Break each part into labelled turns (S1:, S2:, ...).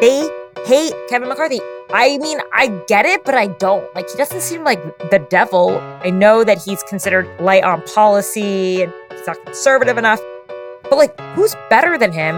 S1: They hate Kevin McCarthy. I mean, I get it, but I don't. Like, he doesn't seem like the devil. I know that he's considered light on policy and he's not conservative enough. But, like, who's better than him?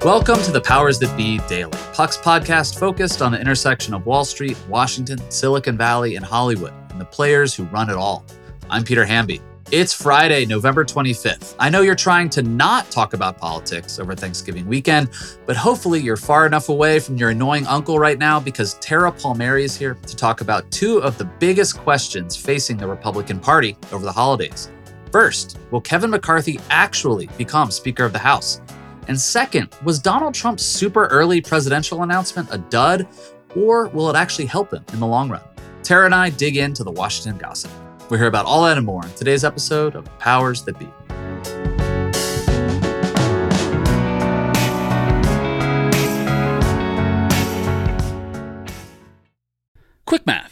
S2: Welcome to the Powers That Be Daily, Puck's podcast focused on the intersection of Wall Street, Washington, Silicon Valley, and Hollywood, and the players who run it all. I'm Peter Hamby. It's Friday, November 25th. I know you're trying to not talk about politics over Thanksgiving weekend, but hopefully you're far enough away from your annoying uncle right now because Tara Palmeri is here to talk about two of the biggest questions facing the Republican Party over the holidays. First, will Kevin McCarthy actually become Speaker of the House? And second, was Donald Trump's super early presidential announcement a dud, or will it actually help him in the long run? Tara and I dig into the Washington gossip. We'll hear about all that and more in today's episode of Powers That Be. Quick math.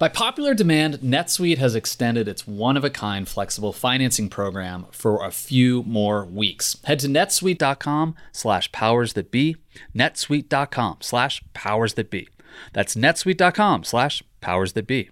S2: By popular demand, NetSuite has extended its one of a kind flexible financing program for a few more weeks. Head to netsuite.com slash powers that be, netsuite.com slash powers that be. That's netsuite.com slash powers that be.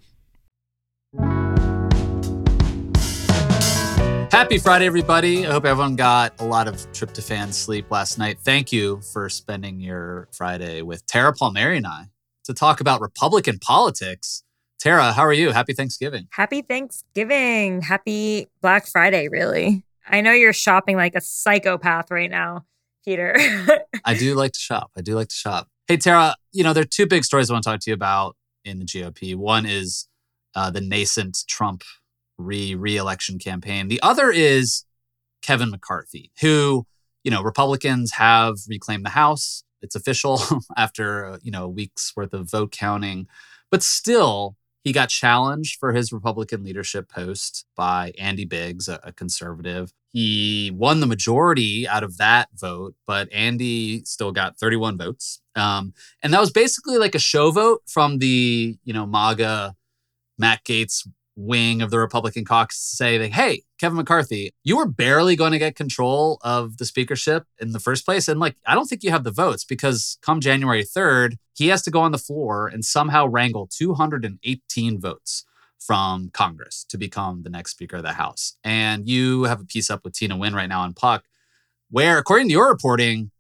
S2: Happy Friday, everybody. I hope everyone got a lot of tryptophan sleep last night. Thank you for spending your Friday with Tara Palmeri and I to talk about Republican politics. Tara, how are you? Happy Thanksgiving.
S1: Happy Thanksgiving. Happy Black Friday, really. I know you're shopping like a psychopath right now, Peter.
S2: I do like to shop. I do like to shop. Hey, Tara, you know, there are two big stories I want to talk to you about in the GOP. One is uh, the nascent Trump re re-election campaign. The other is Kevin McCarthy, who, you know, Republicans have reclaimed the House. It's official after, uh, you know, a weeks worth of vote counting. But still, he got challenged for his Republican leadership post by Andy Biggs, a, a, conservative. He won the majority out of that vote, but Andy still got 31 votes. Um, and that was basically like a show vote from the, you know, MAGA Matt Gaetz wing of the Republican caucus say, that, hey, Kevin McCarthy, you were barely going to get control of the speakership in the first place. And like, I don't think you have the votes because come January 3rd, he has to go on the floor and somehow wrangle 218 votes from Congress to become the next Speaker of the House. And you have a piece up with Tina Nguyen right now on Puck, where, according to your reporting,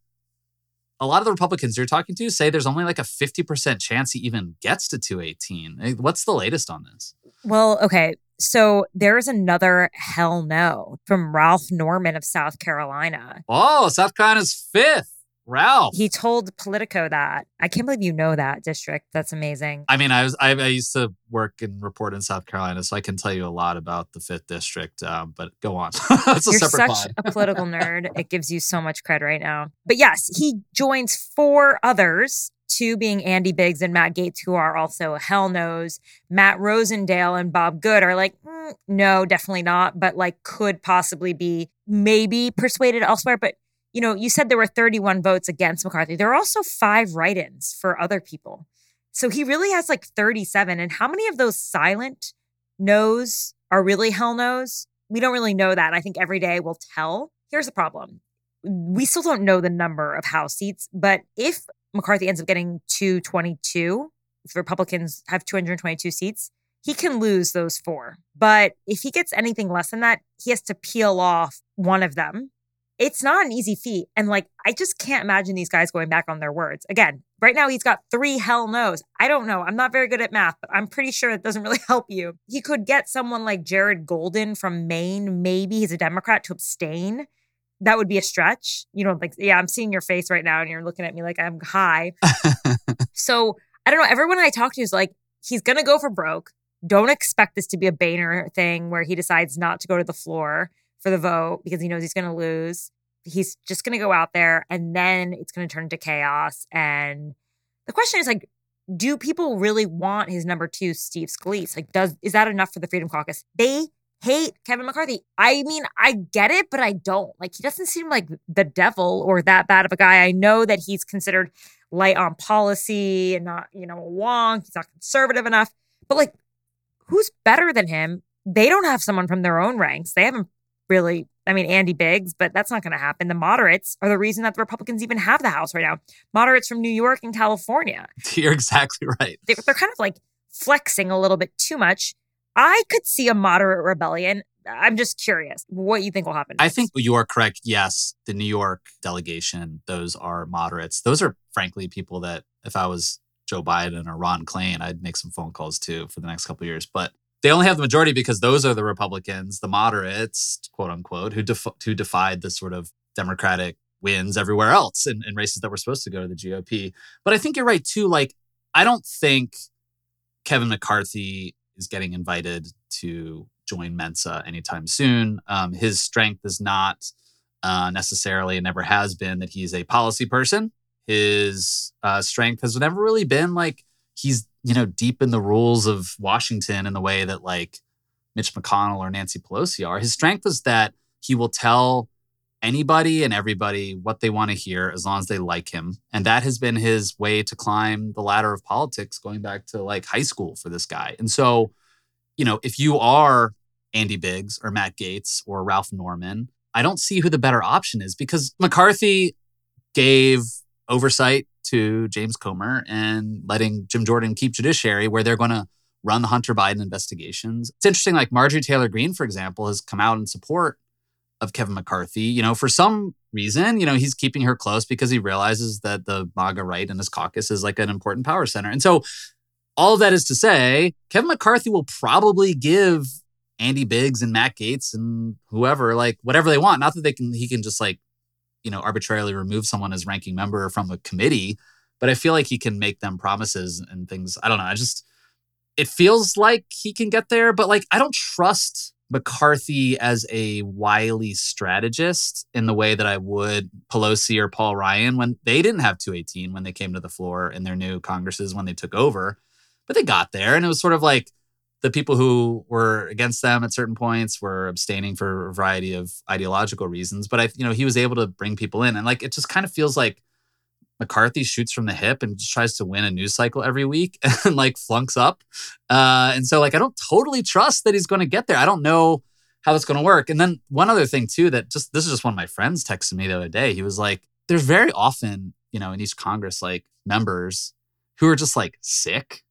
S2: a lot of the Republicans you're talking to say there's only like a 50% chance he even gets to 218. What's the latest on this?
S1: Well, okay. So there's another hell no from Ralph Norman of South Carolina.
S2: Oh, South Carolina's fifth. Ralph.
S1: He told Politico that. I can't believe you know that district. That's amazing.
S2: I mean, I was I, I used to work and report in South Carolina, so I can tell you a lot about the fifth district. Um, but go on. That's
S1: a
S2: You're
S1: separate
S2: such
S1: a political nerd. It gives you so much credit right now. But yes, he joins four others two being Andy Biggs and Matt Gaetz, who are also hell knows. Matt Rosendale and Bob Good are like, mm, no, definitely not, but like could possibly be maybe persuaded elsewhere. But, you know, you said there were 31 votes against McCarthy. There are also five write ins for other people. So he really has like 37. And how many of those silent no's are really hell no's? We don't really know that. I think every day will tell. Here's the problem we still don't know the number of House seats, but if McCarthy ends up getting 222, if Republicans have 222 seats, he can lose those four. But if he gets anything less than that, he has to peel off one of them it's not an easy feat. And like, I just can't imagine these guys going back on their words. Again, right now he's got three hell no's. I don't know. I'm not very good at math, but I'm pretty sure it doesn't really help you. He could get someone like Jared Golden from Maine. Maybe he's a Democrat to abstain. That would be a stretch. You know, like, yeah, I'm seeing your face right now and you're looking at me like I'm high. so I don't know. Everyone I talk to is like, he's going to go for broke. Don't expect this to be a Boehner thing where he decides not to go to the floor for the vote because he knows he's going to lose. He's just going to go out there and then it's going to turn into chaos. And the question is like, do people really want his number two, Steve Scalise? Like, does is that enough for the Freedom Caucus? They hate Kevin McCarthy. I mean, I get it, but I don't. Like, he doesn't seem like the devil or that bad of a guy. I know that he's considered light on policy and not, you know, a wonk. He's not conservative enough. But like, who's better than him? They don't have someone from their own ranks. They haven't really, I mean, Andy Biggs, but that's not going to happen. The moderates are the reason that the Republicans even have the House right now. Moderates from New York and California.
S2: You're exactly right.
S1: They're, they're kind of like flexing a little bit too much. I could see a moderate rebellion. I'm just curious what you think will happen.
S2: Next. I think you are correct. Yes, the New York delegation, those are moderates. Those are frankly people that if I was Joe Biden or Ron Klain, I'd make some phone calls to for the next couple years. But they only have the majority because those are the Republicans, the moderates, quote unquote, who def- who defied the sort of Democratic wins everywhere else in, in races that were supposed to go to the GOP. But I think you're right too. Like, I don't think Kevin McCarthy is getting invited to join Mensa anytime soon. Um, his strength is not uh, necessarily and never has been that he's a policy person. His uh, strength has never really been like he's you know deep in the rules of Washington in the way that like Mitch McConnell or Nancy Pelosi are. His strength is that he will tell anybody and everybody what they want to hear as long as they like him. And that has been his way to climb the ladder of politics going back to like high school for this guy. And so, you know, if you are Andy Biggs or Matt Gaetz or Ralph Norman, I don't see who the better option is because McCarthy gave oversight to James Comer and letting Jim Jordan keep judiciary where they're going to run the Hunter Biden investigations. It's interesting, like Marjorie Taylor Greene, for example, has come out in support of Kevin McCarthy. You know, for some reason, you know, he's keeping her close because he realizes that the MAGA right in his caucus is like an important power center. And so all of that is to say, Kevin McCarthy will probably give Andy Biggs and Matt Gaetz and whoever like whatever they want. Not that they can he can just like you know arbitrarily remove someone as ranking member from a committee, but I feel like he can make them promises and things. I don't know. I just it feels like he can get there, but like I don't trust McCarthy as a wily strategist in the way that I would Pelosi or Paul Ryan when they didn't have 218 when they came to the floor in their new Congresses when they took over. But they got there and it was sort of like the people who were against them at certain points were abstaining for a variety of ideological reasons. But I, you know, he was able to bring people in, and like it just kind of feels like McCarthy shoots from the hip and just tries to win a news cycle every week and like flunks up. Uh, and so like I don't totally trust that he's going to get there. I don't know how that's going to work. And then one other thing too that just this is just one of my friends texted me the other day. He was like, "There's very often, you know, in each Congress like members who are just like sick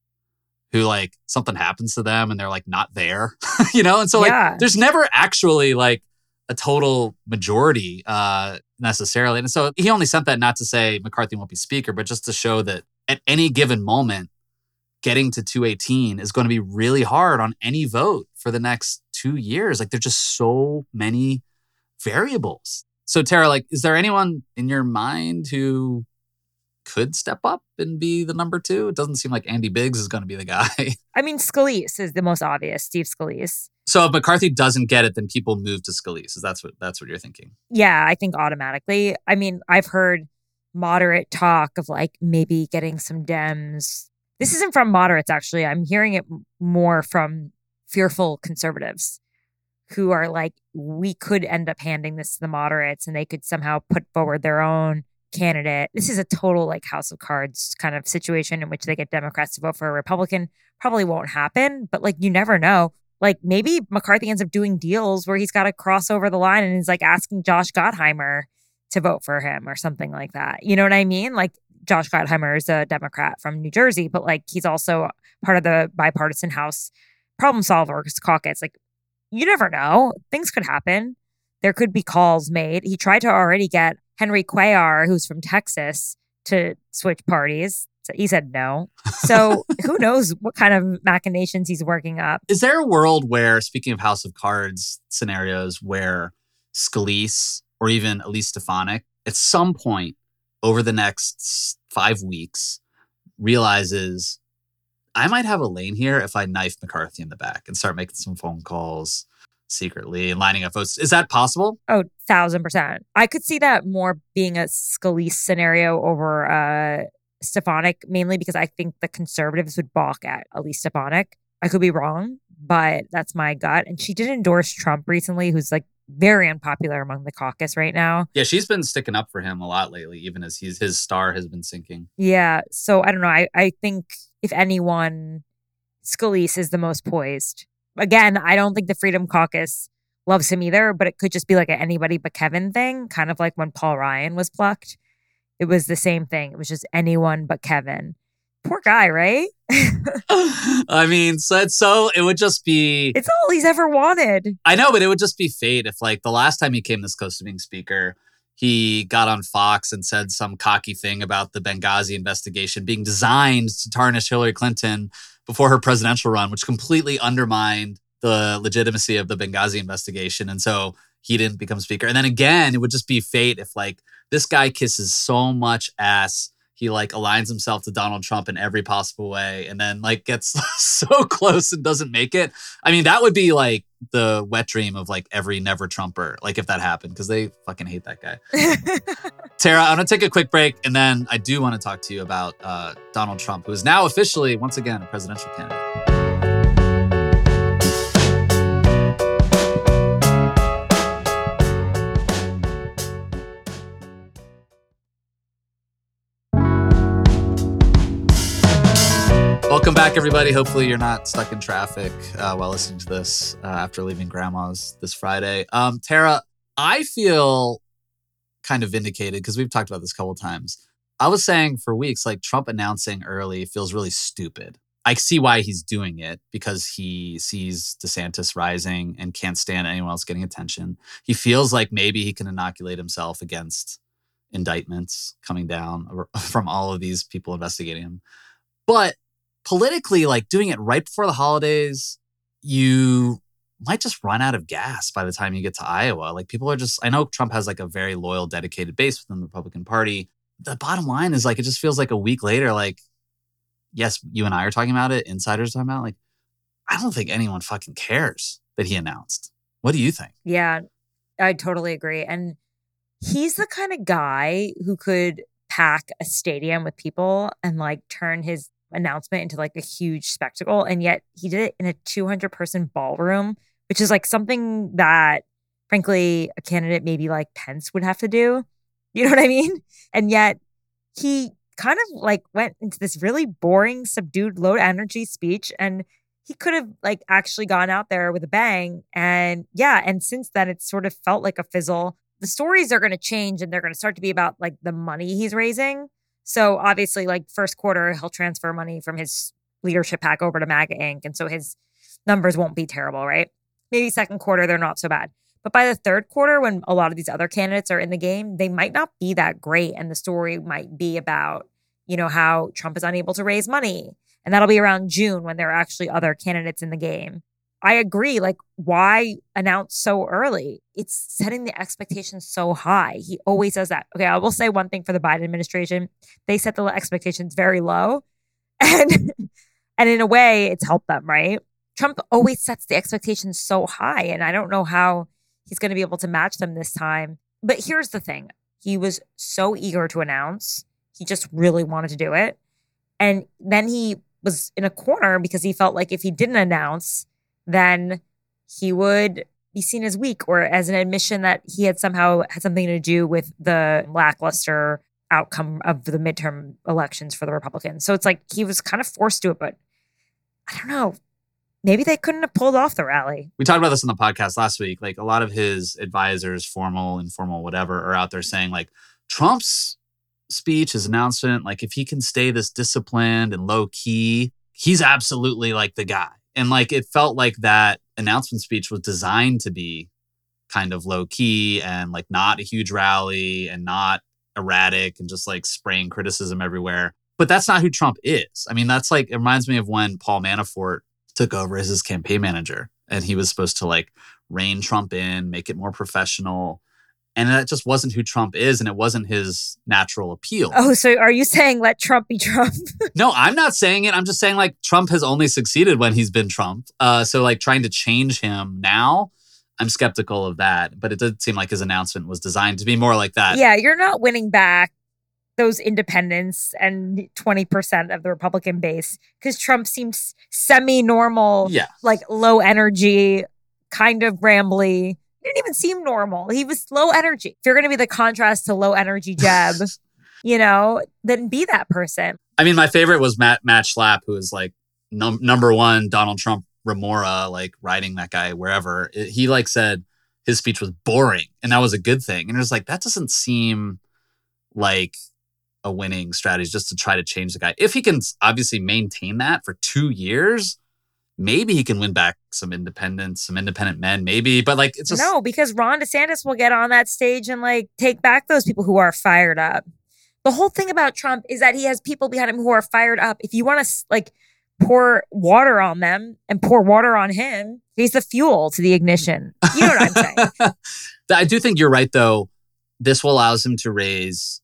S2: who like something happens to them and they're like not there, you know? And so like yeah. there's never actually like a total majority uh necessarily. And so he only sent that not to say McCarthy won't be speaker, but just to show that at any given moment getting to 218 is going to be really hard on any vote for the next 2 years. Like there's just so many variables. So Tara, like is there anyone in your mind who could step up and be the number two. It doesn't seem like Andy Biggs is going to be the guy.
S1: I mean, Scalise is the most obvious, Steve Scalise.
S2: So if McCarthy doesn't get it, then people move to Scalise. Is that's what that's what you're thinking?
S1: Yeah, I think automatically. I mean, I've heard moderate talk of like maybe getting some Dems. This isn't from moderates, actually. I'm hearing it more from fearful conservatives who are like, we could end up handing this to the moderates and they could somehow put forward their own candidate. This is a total like House of Cards kind of situation in which they get Democrats to vote for a Republican. Probably won't happen, but like you never know. Like maybe McCarthy ends up doing deals where he's got to cross over the line and he's like asking Josh Gottheimer to vote for him or something like that. You know what I mean? Like Josh Gottheimer is a Democrat from New Jersey, but like he's also part of the bipartisan House problem solvers caucus. Like you never know. Things could happen. there could be calls made. He tried to already get Henry Cuellar, who's from Texas, to switch parties. So he said no. So who knows what kind of machinations he's working up.
S2: Is there a world where, speaking of House of Cards scenarios, where Scalise or even Elise Stefanik at some point over the next five weeks realizes I might have a lane here if I knife McCarthy in the back and start making some phone calls secretly and lining up votes. Is that possible?
S1: Oh, thousand percent. I could see that more being a Scalise scenario over uh Stefanik, mainly because I think the conservatives would balk at Elise Stefanik. I could be wrong, but that's my gut. And she did endorse Trump recently, who's like very unpopular among the caucus right now.
S2: Yeah, she's been sticking up for him a lot lately, even as he's his star has been sinking.
S1: Yeah. So I don't know. I, I think if anyone, Scalise is the most poised. Again, I don't think the Freedom Caucus loves him either, but it could just be like an anybody but Kevin thing, kind of like when Paul Ryan was plucked. It was the same thing. It was just anyone but Kevin. Poor guy, right?
S2: I mean, so so it would just be
S1: It's all he's ever wanted.
S2: I know, but it would just be fate if like the last time he came this close to being speaker, he got on Fox and said some cocky thing about the Benghazi investigation being designed to tarnish Hillary Clinton before her presidential run, which completely undermined the legitimacy of the Benghazi investigation. And so he didn't become speaker. And then again, it would just be fate if like this guy kisses so much ass he like aligns himself to Donald Trump in every possible way and then like gets so close and doesn't make it. I mean, that would be like the wet dream of like every never Trumper, like if that happened, because they fucking hate that guy. Tara, I'm gonna take a quick break and then I do want to talk to you about uh, Donald Trump, who is now officially, once again, a presidential candidate. Welcome back, everybody. Hopefully, you're not stuck in traffic uh, while listening to this uh, after leaving grandma's this Friday. Um, Tara, I feel kind of vindicated because we've talked about this a couple times. I was saying for weeks, like Trump announcing early feels really stupid. I see why he's doing it because he sees DeSantis rising and can't stand anyone else getting attention. He feels like maybe he can inoculate himself against indictments coming down from all of these people investigating him. But politically, like doing it right before the holidays, you might just run out of gas by the time you get to Iowa. Like people are just, I know Trump has like a very loyal, dedicated base within the Republican Party. The bottom line is like, it just feels like a week later, like, yes, you and I are talking about it, insiders talking about it. Like, I don't think anyone fucking cares that he announced. What do you think?
S1: Yeah, I totally agree. And he's the kind of guy who could pack a stadium with people and like turn his announcement into like a huge spectacle. And yet he did it in a 200 person ballroom, which is like something that, frankly, a candidate maybe like Pence would have to do. You know what I mean? And yet he kind of like went into this really boring, subdued, low energy speech. And he could have like actually gone out there with a bang. And yeah, and since then, it's sort of felt like a fizzle. The stories are going to change and they're going to start to be about like the money he's raising so obviously, like first quarter, he'll transfer money from his leadership PAC over to MAGA Inc. And so his numbers won't be terrible, right? Maybe second quarter, they're not so bad. But by the third quarter, when a lot of these other candidates are in the game, they might not be that great. And the story might be about, you know, how Trump is unable to raise money. And that'll be around June when there are actually other candidates in the game. I agree. Like, why announce so early? It's setting the expectations so high. He always does that. Okay, I will say one thing for the Biden administration: they set the expectations very low, and and in a way, it's helped them. Right? Trump always sets the expectations so high, and I don't know how he's going to be able to match them this time. But here's the thing: he was so eager to announce. He just really wanted to do it, and then he was in a corner because he felt like if he didn't announce then he would be seen as weak or as an admission that he had somehow had something to do with the lackluster outcome of the midterm elections for the Republicans. So it's like he was kind of forced to it, but I don't know. Maybe they couldn't have pulled off the rally.
S2: We talked about this on the podcast last week. Like a lot of his advisors, formal, informal, whatever, are out there saying like Trump's speech, his announcement, like if he can stay this disciplined and low key, he's absolutely like the guy. And like it felt like that announcement speech was designed to be kind of low key and like not a huge rally and not erratic and just like spraying criticism everywhere. But that's not who Trump is. I mean, that's like, it reminds me of when Paul Manafort took over as his campaign manager and he was supposed to like rein Trump in, make it more professional. And that just wasn't who Trump is and it wasn't his natural appeal.
S1: Oh, so are you saying let Trump be Trump?
S2: no, I'm not saying it. I'm just saying like Trump has only succeeded when he's been Trump. Uh, so like trying to change him now, I'm skeptical of that. But it did seem like his announcement was designed to be more like that.
S1: yeah, you're not winning back those independents and 20% of the Republican base because Trump seems semi normal,
S2: Yeah.
S1: like low energy, kind of rambly. He didn't even seem normal. He was low energy. If you're going to be the contrast to low energy Jeb, you know, then be that person.
S2: I mean, my favorite was Matt Matt Schlapp, who is like num- number one Donald Trump remora, like riding that guy wherever. It- he like said his speech was boring, and that was a good thing. And it was like that doesn't seem like a winning strategy just to try to change the guy. If he can obviously maintain that for two years, maybe he can win back some independents, some independent men, maybe. But like it's just
S1: no, because Ron DeSantis will get on that stage and like take back those people who are fired up. The whole thing about Trump is that he has people behind him who are fired up. If you want to like pour water on them and pour water on him, he's the fuel to the ignition. You know what I'm saying?
S2: I do think you're right, though. This will allows him to raise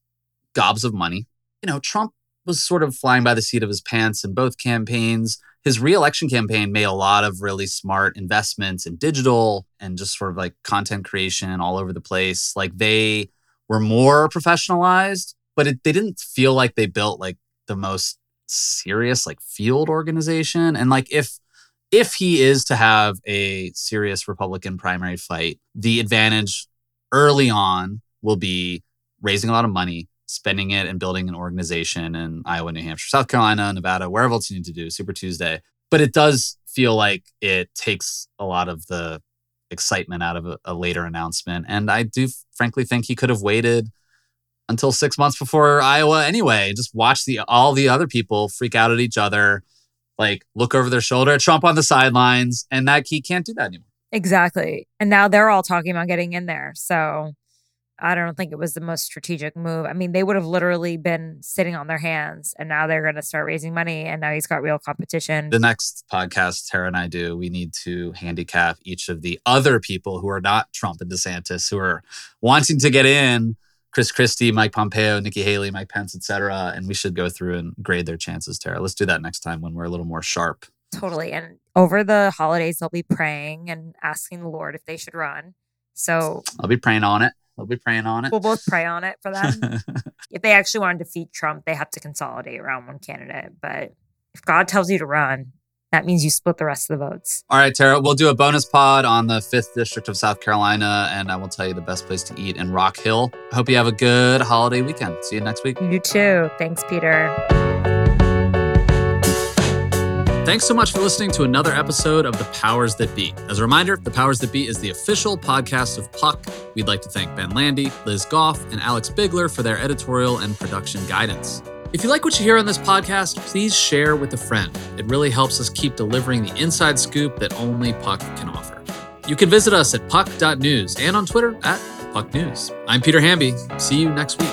S2: gobs of money. You know, Trump was sort of flying by the seat of his pants in both campaigns. His reelection campaign made a lot of really smart investments in digital and just sort of like content creation all over the place. Like they were more professionalized, but it, they didn't feel like they built like the most serious like field organization. And like if if he is to have a serious Republican primary fight, the advantage early on will be raising a lot of money, spending it, and building an organization in Iowa, New Hampshire, South Carolina, Nevada, wherever else you need to do, Super Tuesday. But it does feel like it takes a lot of the excitement out of a, a later announcement. And I do frankly think he could have waited until six months before Iowa anyway. Just watch the all the other people freak out at each other, like look over their shoulder at Trump on the sidelines, and that he can't do that anymore.
S1: exactly. And now they're all talking about getting in there. So I don't think it was the most strategic move. I mean, they would have literally been sitting on their hands and now they're going to start raising money and now he's got real competition.
S2: The next podcast Tara and I do, we need to handicap each of the other people who are not Trump and DeSantis who are wanting to get in. Chris Christie, Mike Pompeo, Nikki Haley, Mike Pence, et cetera. And we should go through and grade their chances, Tara. Let's do that next time when we're a little more sharp.
S1: Totally. And over the holidays, they'll be praying and asking the Lord if they should run. So
S2: I'll be praying on it. I'll be praying on it.
S1: we'll both pray on it for them. if they actually want to defeat Trump, they have to consolidate around one candidate. But if God tells you to run, that means you split the rest of the votes.
S2: All right, Tara, we'll do a bonus pod on the 5th District of South Carolina, and I will tell you the best place to eat in Rock Hill. Hope you have a good holiday weekend. See you next week.
S1: You too. Thanks, Peter.
S3: Thanks so much for listening to another episode of The Powers That Be. As a reminder, The Powers That Be is the official podcast of Puck. We'd like to thank Ben Landy, Liz Goff, and Alex Bigler for their editorial and production guidance. If you like what you hear on this podcast, please share with a friend. It really helps us keep delivering the inside scoop that only Puck can offer. You can visit us at puck.news and on Twitter at pucknews. I'm Peter Hamby. See you next week.